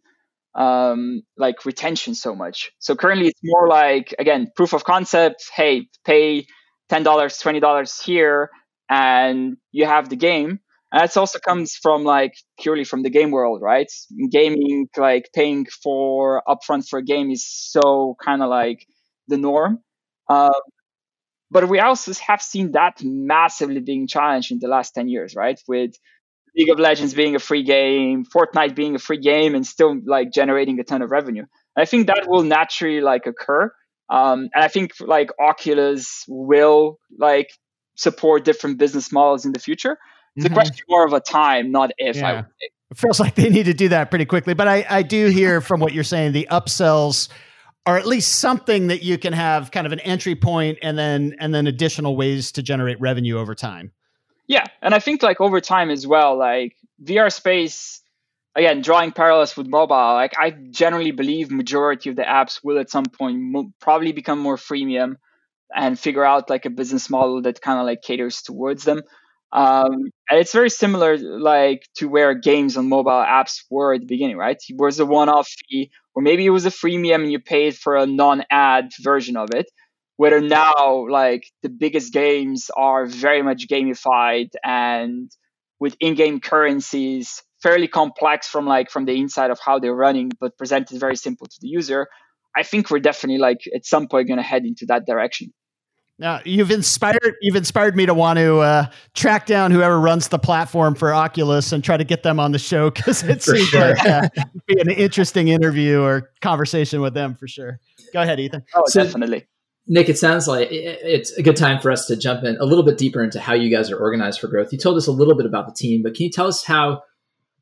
um, like retention so much. So currently it's more like again proof of concept. Hey, pay ten dollars, twenty dollars here, and you have the game. And that also comes from like purely from the game world, right? gaming, like paying for upfront for a game is so kind of like the norm. Uh, but we also have seen that massively being challenged in the last 10 years, right? With League of Legends being a free game, Fortnite being a free game, and still like generating a ton of revenue. And I think that will naturally like occur. Um, and I think like Oculus will like support different business models in the future. It's mm-hmm. a question more of a time, not if. Yeah. It feels like they need to do that pretty quickly. But I, I do hear from what you're saying, the upsells or at least something that you can have kind of an entry point and then and then additional ways to generate revenue over time yeah and i think like over time as well like vr space again drawing parallels with mobile like i generally believe majority of the apps will at some point mo- probably become more freemium and figure out like a business model that kind of like caters towards them um, it's very similar like to where games on mobile apps were at the beginning right? It was a one-off fee or maybe it was a freemium and you paid for a non-ad version of it whether now like the biggest games are very much gamified and with in-game currencies fairly complex from like from the inside of how they're running but presented very simple to the user. I think we're definitely like at some point going to head into that direction now you've inspired you've inspired me to want to uh, track down whoever runs the platform for Oculus and try to get them on the show because it for seems sure. like uh, be an interesting interview or conversation with them for sure. Go ahead, Ethan. Oh, so, definitely. Nick, it sounds like it's a good time for us to jump in a little bit deeper into how you guys are organized for growth. You told us a little bit about the team, but can you tell us how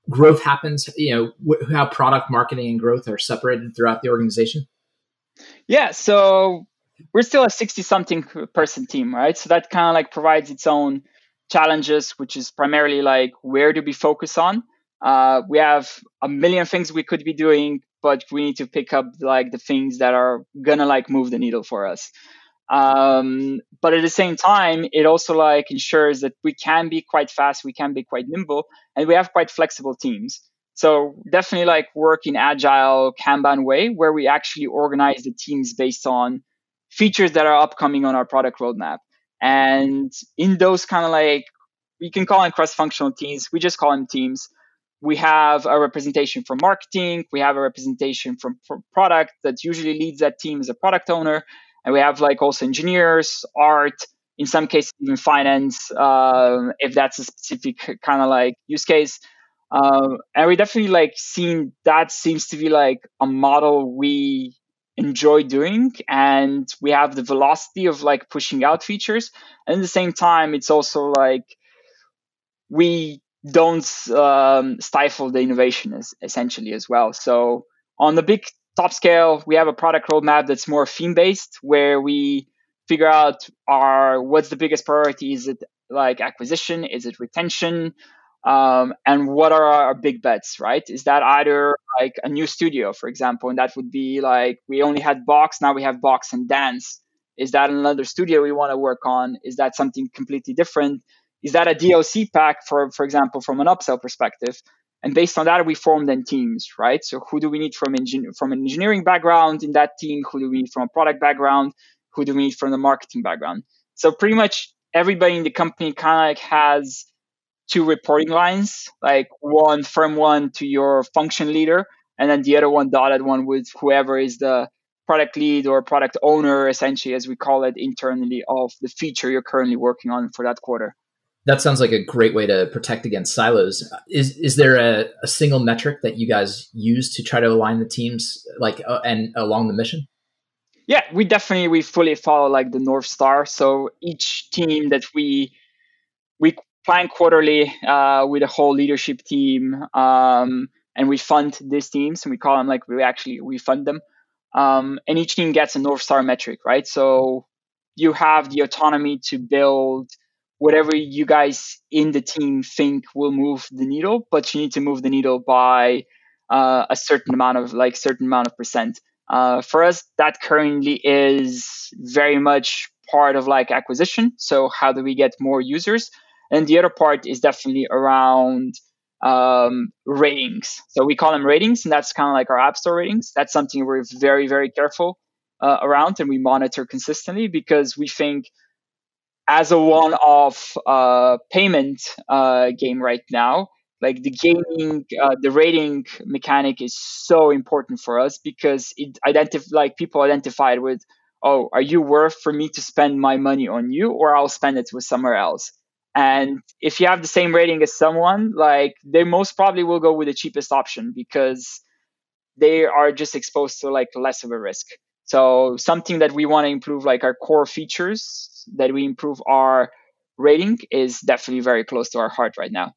growth happens? You know, wh- how product marketing and growth are separated throughout the organization. Yeah. So we're still a 60 something person team, right? So that kind of like provides its own challenges, which is primarily like where do we focus on? Uh, we have a million things we could be doing, but we need to pick up like the things that are gonna like move the needle for us. Um, but at the same time, it also like ensures that we can be quite fast, we can be quite nimble, and we have quite flexible teams. So definitely like work in agile Kanban way where we actually organize the teams based on features that are upcoming on our product roadmap. And in those kind of like, we can call them cross-functional teams. We just call them teams. We have a representation from marketing. We have a representation from, from product that usually leads that team as a product owner. And we have like also engineers, art, in some cases even finance, uh, if that's a specific kind of like use case. Um, and we definitely like seen that seems to be like a model we enjoy doing and we have the velocity of like pushing out features. And at the same time it's also like we don't um, stifle the innovation as, essentially as well. So on the big top scale we have a product roadmap that's more theme based where we figure out our what's the biggest priority? Is it like acquisition? Is it retention um, and what are our big bets, right? Is that either like a new studio, for example, and that would be like we only had Box, now we have Box and Dance. Is that another studio we want to work on? Is that something completely different? Is that a DLC pack, for for example, from an upsell perspective? And based on that, we form then teams, right? So who do we need from engin- from an engineering background in that team? Who do we need from a product background? Who do we need from the marketing background? So pretty much everybody in the company kind of like has two reporting lines, like one firm one to your function leader, and then the other one dotted one with whoever is the product lead or product owner, essentially, as we call it internally, of the feature you're currently working on for that quarter. That sounds like a great way to protect against silos. Is is there a, a single metric that you guys use to try to align the teams, like uh, and along the mission? Yeah, we definitely we fully follow like the north star. So each team that we we plan quarterly uh, with a whole leadership team, um, and we fund these teams, and we call them like we actually we fund them, um, and each team gets a north star metric, right? So you have the autonomy to build whatever you guys in the team think will move the needle, but you need to move the needle by uh, a certain amount of like certain amount of percent. Uh, for us, that currently is very much part of like acquisition. So how do we get more users? And the other part is definitely around um, ratings. So we call them ratings, and that's kind of like our App Store ratings. That's something we're very, very careful uh, around and we monitor consistently because we think as a one off uh, payment uh, game right now, like the gaming, uh, the rating mechanic is so important for us because it identify like people identified with, oh, are you worth for me to spend my money on you, or I'll spend it with somewhere else. And if you have the same rating as someone, like they most probably will go with the cheapest option because they are just exposed to like less of a risk. So something that we want to improve, like our core features that we improve our rating is definitely very close to our heart right now.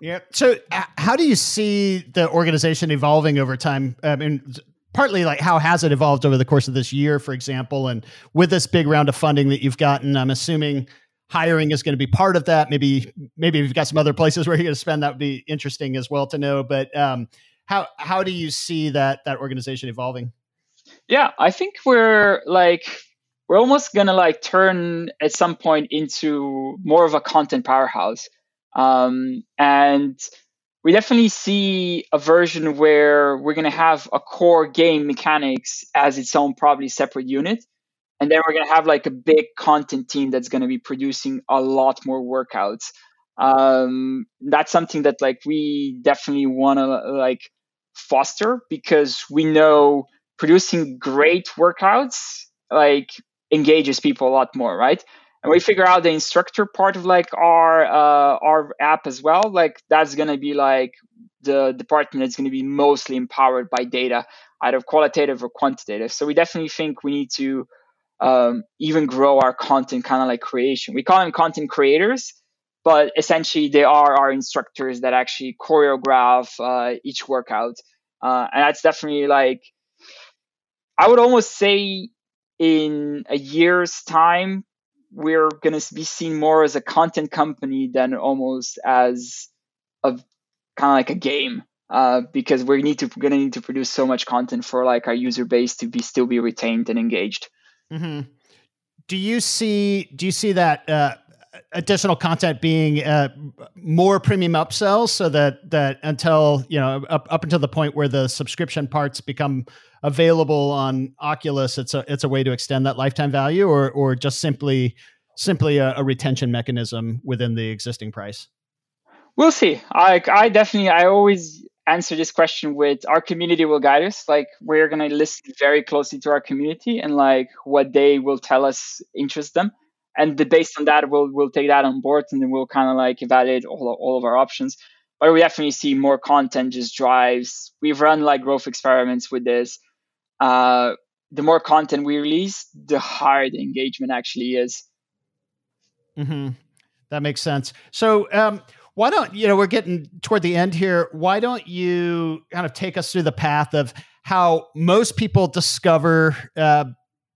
Yeah. So how do you see the organization evolving over time? I mean, partly like how has it evolved over the course of this year, for example, and with this big round of funding that you've gotten, I'm assuming hiring is going to be part of that. Maybe maybe you've got some other places where you're going to spend. That would be interesting as well to know. But um, how how do you see that that organization evolving? Yeah, I think we're like we're almost gonna like turn at some point into more of a content powerhouse, um, and we definitely see a version where we're gonna have a core game mechanics as its own probably separate unit and then we're going to have like a big content team that's going to be producing a lot more workouts. Um, that's something that like we definitely want to like foster because we know producing great workouts like engages people a lot more right? And we figure out the instructor part of like our uh, our app as well like that's going to be like the department that's going to be mostly empowered by data either qualitative or quantitative. So we definitely think we need to um, even grow our content kind of like creation. We call them content creators, but essentially they are our instructors that actually choreograph uh, each workout. Uh, and that's definitely like, I would almost say in a year's time, we're going to be seen more as a content company than almost as a kind of like a game. Uh, because we need to going to need to produce so much content for like our user base to be still be retained and engaged. Mm-hmm. Do you see do you see that uh, additional content being uh, more premium upsells so that that until you know up, up until the point where the subscription parts become available on Oculus it's a it's a way to extend that lifetime value or or just simply simply a, a retention mechanism within the existing price we'll see I, I definitely i always answer this question with our community will guide us like we're going to listen very closely to our community and like what they will tell us interests them and the, based on that, we'll we'll take that on board, and then we'll kind of like evaluate all all of our options. But we definitely see more content just drives. We've run like growth experiments with this. Uh, the more content we release, the higher the engagement actually is. Mm-hmm. That makes sense. So, um, why don't you know we're getting toward the end here? Why don't you kind of take us through the path of how most people discover uh,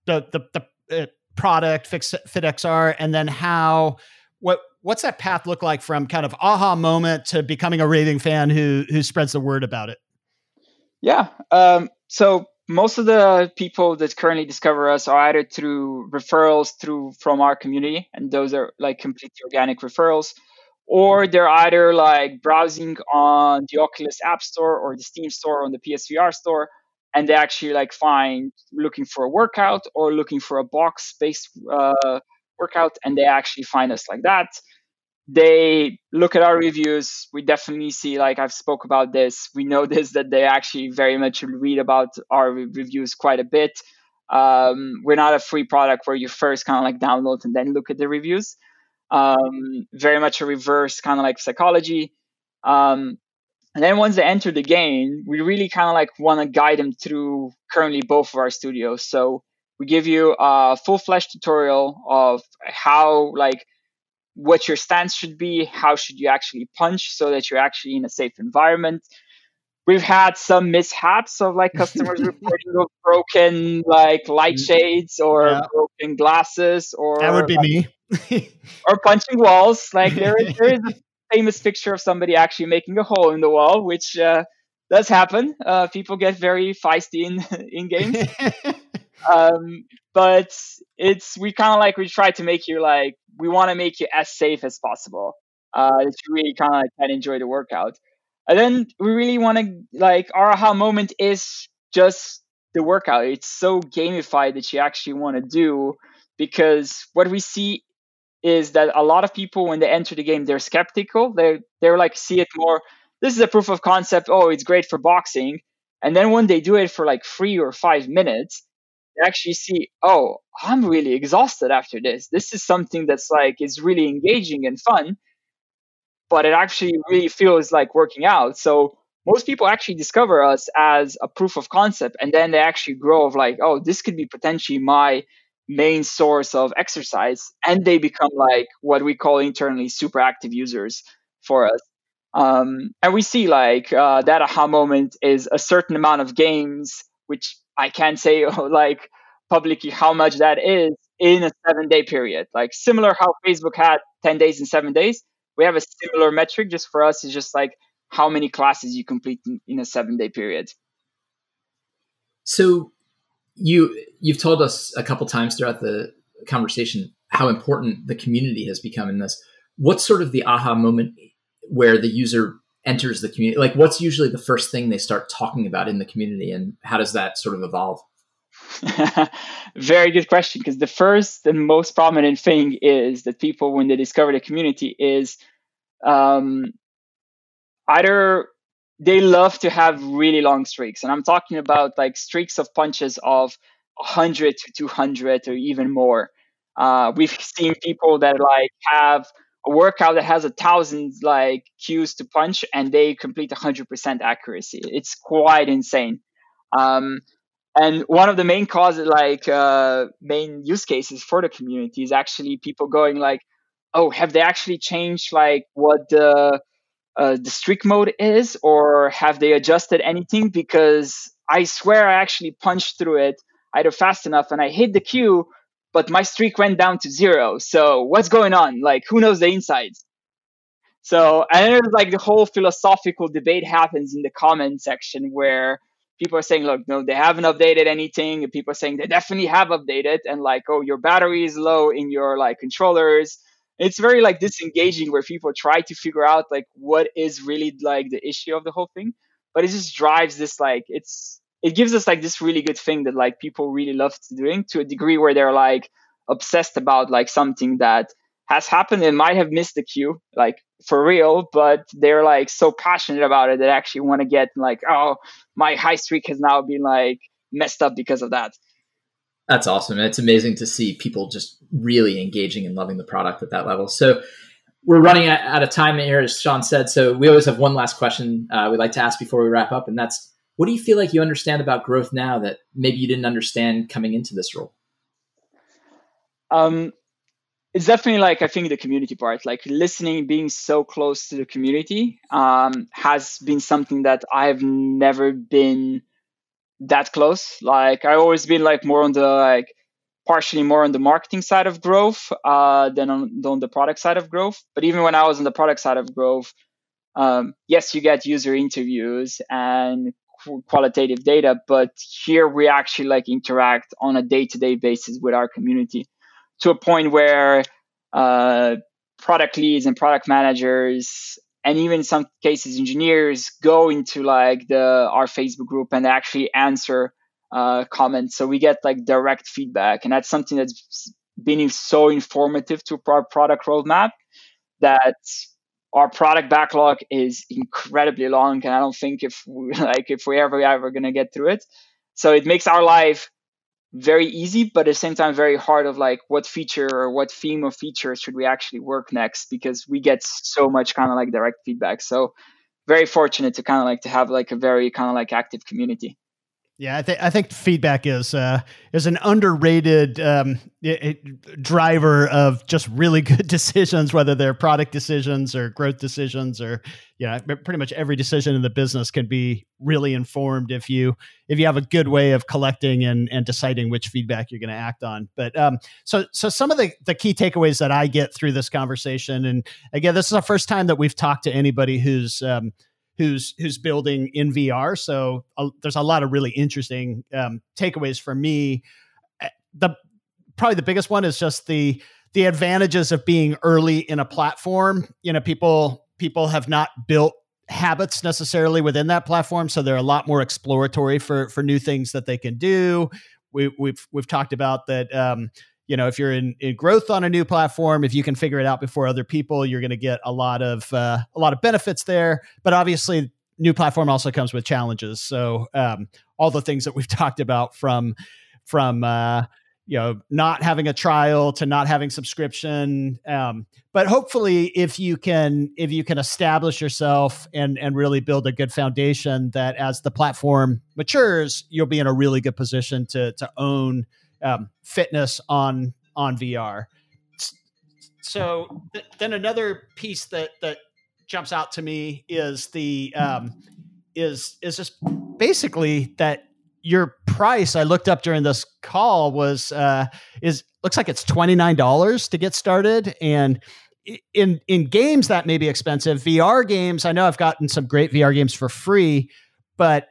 the the, the uh, product, Fix, FitXR, and then how what what's that path look like from kind of aha moment to becoming a raving fan who who spreads the word about it? Yeah. Um, so most of the people that currently discover us are either through referrals through from our community, and those are like completely organic referrals, or they're either like browsing on the Oculus App Store or the Steam Store or on the PSVR store, and they actually like find looking for a workout or looking for a box based uh, workout and they actually find us like that. They look at our reviews. We definitely see like i've spoke about this. We notice that they actually very much read about our reviews quite a bit. Um, we're not a free product where you first kind of like download and then look at the reviews um, very much a reverse kind of like psychology um, and then once they enter the game, we really kind of like want to guide them through currently both of our studios. So we give you a full-fledged tutorial of how like what your stance should be, how should you actually punch so that you're actually in a safe environment. We've had some mishaps of like customers reporting of broken like light mm. shades or yeah. broken glasses or that would be me. or punching walls. Like there is, there is a famous picture of somebody actually making a hole in the wall, which uh, does happen. Uh, people get very feisty in in games. um, but it's we kind of like we try to make you like we want to make you as safe as possible. Uh, that you really kind of like, can enjoy the workout. And then we really want to like our aha moment is just the workout. It's so gamified that you actually want to do because what we see is that a lot of people when they enter the game they're skeptical. They they're like see it more this is a proof of concept. Oh it's great for boxing. And then when they do it for like three or five minutes they actually see oh i'm really exhausted after this. This is something that's like is really engaging and fun but it actually really feels like working out. So most people actually discover us as a proof of concept and then they actually grow of like oh this could be potentially my main source of exercise and they become like what we call internally super active users for us. Um, and we see like uh, that aha moment is a certain amount of games which i can't say like publicly how much that is in a seven day period. Like similar how facebook had 10 days and seven days we have a similar metric just for us is just like how many classes you complete in, in a seven day period so you you've told us a couple times throughout the conversation how important the community has become in this. What's sort of the aha moment where the user enters the community? Like, what's usually the first thing they start talking about in the community, and how does that sort of evolve? Very good question. Because the first and most prominent thing is that people, when they discover the community, is um, either they love to have really long streaks. And I'm talking about like streaks of punches of 100 to 200 or even more. Uh, we've seen people that like have a workout that has a thousand like cues to punch and they complete 100% accuracy. It's quite insane. Um, and one of the main causes, like uh, main use cases for the community is actually people going like, oh, have they actually changed like what the uh, the streak mode is, or have they adjusted anything? Because I swear I actually punched through it either fast enough and I hit the cue, but my streak went down to zero. So what's going on? Like, who knows the insides? So, and there's like the whole philosophical debate happens in the comment section where people are saying, look, no, they haven't updated anything. And people are saying they definitely have updated. And like, oh, your battery is low in your like controllers. It's very like disengaging where people try to figure out like what is really like the issue of the whole thing. But it just drives this like, it's, it gives us like this really good thing that like people really love doing to a degree where they're like obsessed about like something that has happened and might have missed the cue, like for real, but they're like so passionate about it that actually want to get like, oh, my high streak has now been like messed up because of that. That's awesome. And It's amazing to see people just really engaging and loving the product at that level. So we're running out of time here, as Sean said. So we always have one last question uh, we'd like to ask before we wrap up, and that's what do you feel like you understand about growth now that maybe you didn't understand coming into this role? Um, it's definitely like I think the community part, like listening, being so close to the community, um, has been something that I've never been that close. Like I always been like more on the like partially more on the marketing side of growth uh, than on, on the product side of growth. But even when I was on the product side of growth, um, yes, you get user interviews and qualitative data, but here we actually like interact on a day to day basis with our community to a point where uh, product leads and product managers and even in some cases engineers go into like the our facebook group and actually answer uh, comments. So we get like direct feedback. And that's something that's been so informative to our product roadmap that our product backlog is incredibly long. And i don't think if we like if we ever ever going to get through it. So it makes our life very easy, but at the same time very hard of like what feature or what theme of features should we actually work next because we get so much kind of like direct feedback. So very fortunate to kind of like to have like a very kind of like active community. Yeah, I think I think feedback is uh, is an underrated um, it, it, driver of just really good decisions, whether they're product decisions or growth decisions, or yeah, pretty much every decision in the business can be really informed if you if you have a good way of collecting and and deciding which feedback you're going to act on. But um, so so some of the the key takeaways that I get through this conversation, and again, this is the first time that we've talked to anybody who's um, who's who's building in VR. So uh, there's a lot of really interesting um, takeaways for me. Eh, the probably the biggest one is just the the advantages of being early in a platform. You know, people people have not built habits necessarily within that platform, so they're a lot more exploratory for for new things that they can do. We, we've, we've talked about that. Um, you know if you're in, in growth on a new platform if you can figure it out before other people you're going to get a lot of uh, a lot of benefits there. But obviously new platform also comes with challenges. So um, all the things that we've talked about from from uh, you know not having a trial to not having subscription um, but hopefully if you can if you can establish yourself and and really build a good foundation that as the platform matures you'll be in a really good position to to own um, fitness on on VR. So th- then another piece that that jumps out to me is the um, is is just basically that your price I looked up during this call was uh, is looks like it's twenty nine dollars to get started and in in games that may be expensive VR games I know I've gotten some great VR games for free but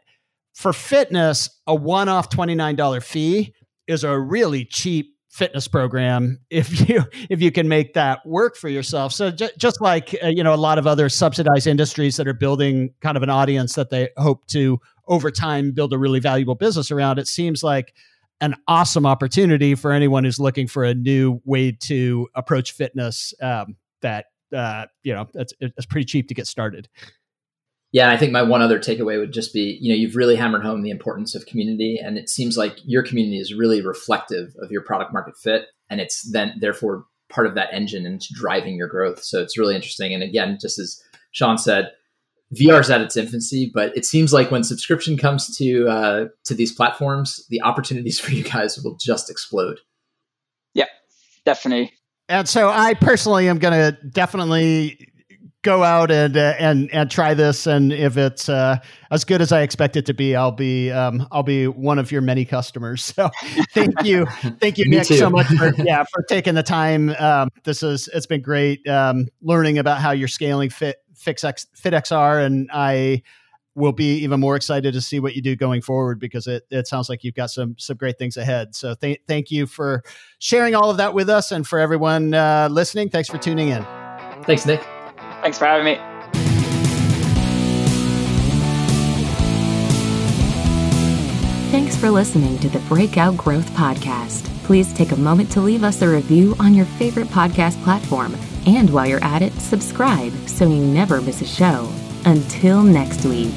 for fitness a one off $29 fee is a really cheap fitness program if you if you can make that work for yourself. So just like uh, you know a lot of other subsidized industries that are building kind of an audience that they hope to over time build a really valuable business around it seems like an awesome opportunity for anyone who's looking for a new way to approach fitness um, that uh, you know it's, it's pretty cheap to get started yeah, I think my one other takeaway would just be, you know, you've really hammered home the importance of community, and it seems like your community is really reflective of your product market fit, and it's then therefore part of that engine and it's driving your growth. So it's really interesting. And again, just as Sean said, VR is at its infancy, but it seems like when subscription comes to uh, to these platforms, the opportunities for you guys will just explode. Yeah, definitely. And so I personally am going to definitely go out and uh, and and try this, and if it's uh, as good as I expect it to be, I'll be um, I'll be one of your many customers. So thank you, thank you, Nick, too. so much for yeah for taking the time. Um, this is it's been great um, learning about how you're scaling Fit FixX FitXR, and I will be even more excited to see what you do going forward because it, it sounds like you've got some some great things ahead. So th- thank you for sharing all of that with us, and for everyone uh, listening, thanks for tuning in. Thanks, Nick. Thanks for having me. Thanks for listening to the Breakout Growth Podcast. Please take a moment to leave us a review on your favorite podcast platform. And while you're at it, subscribe so you never miss a show. Until next week.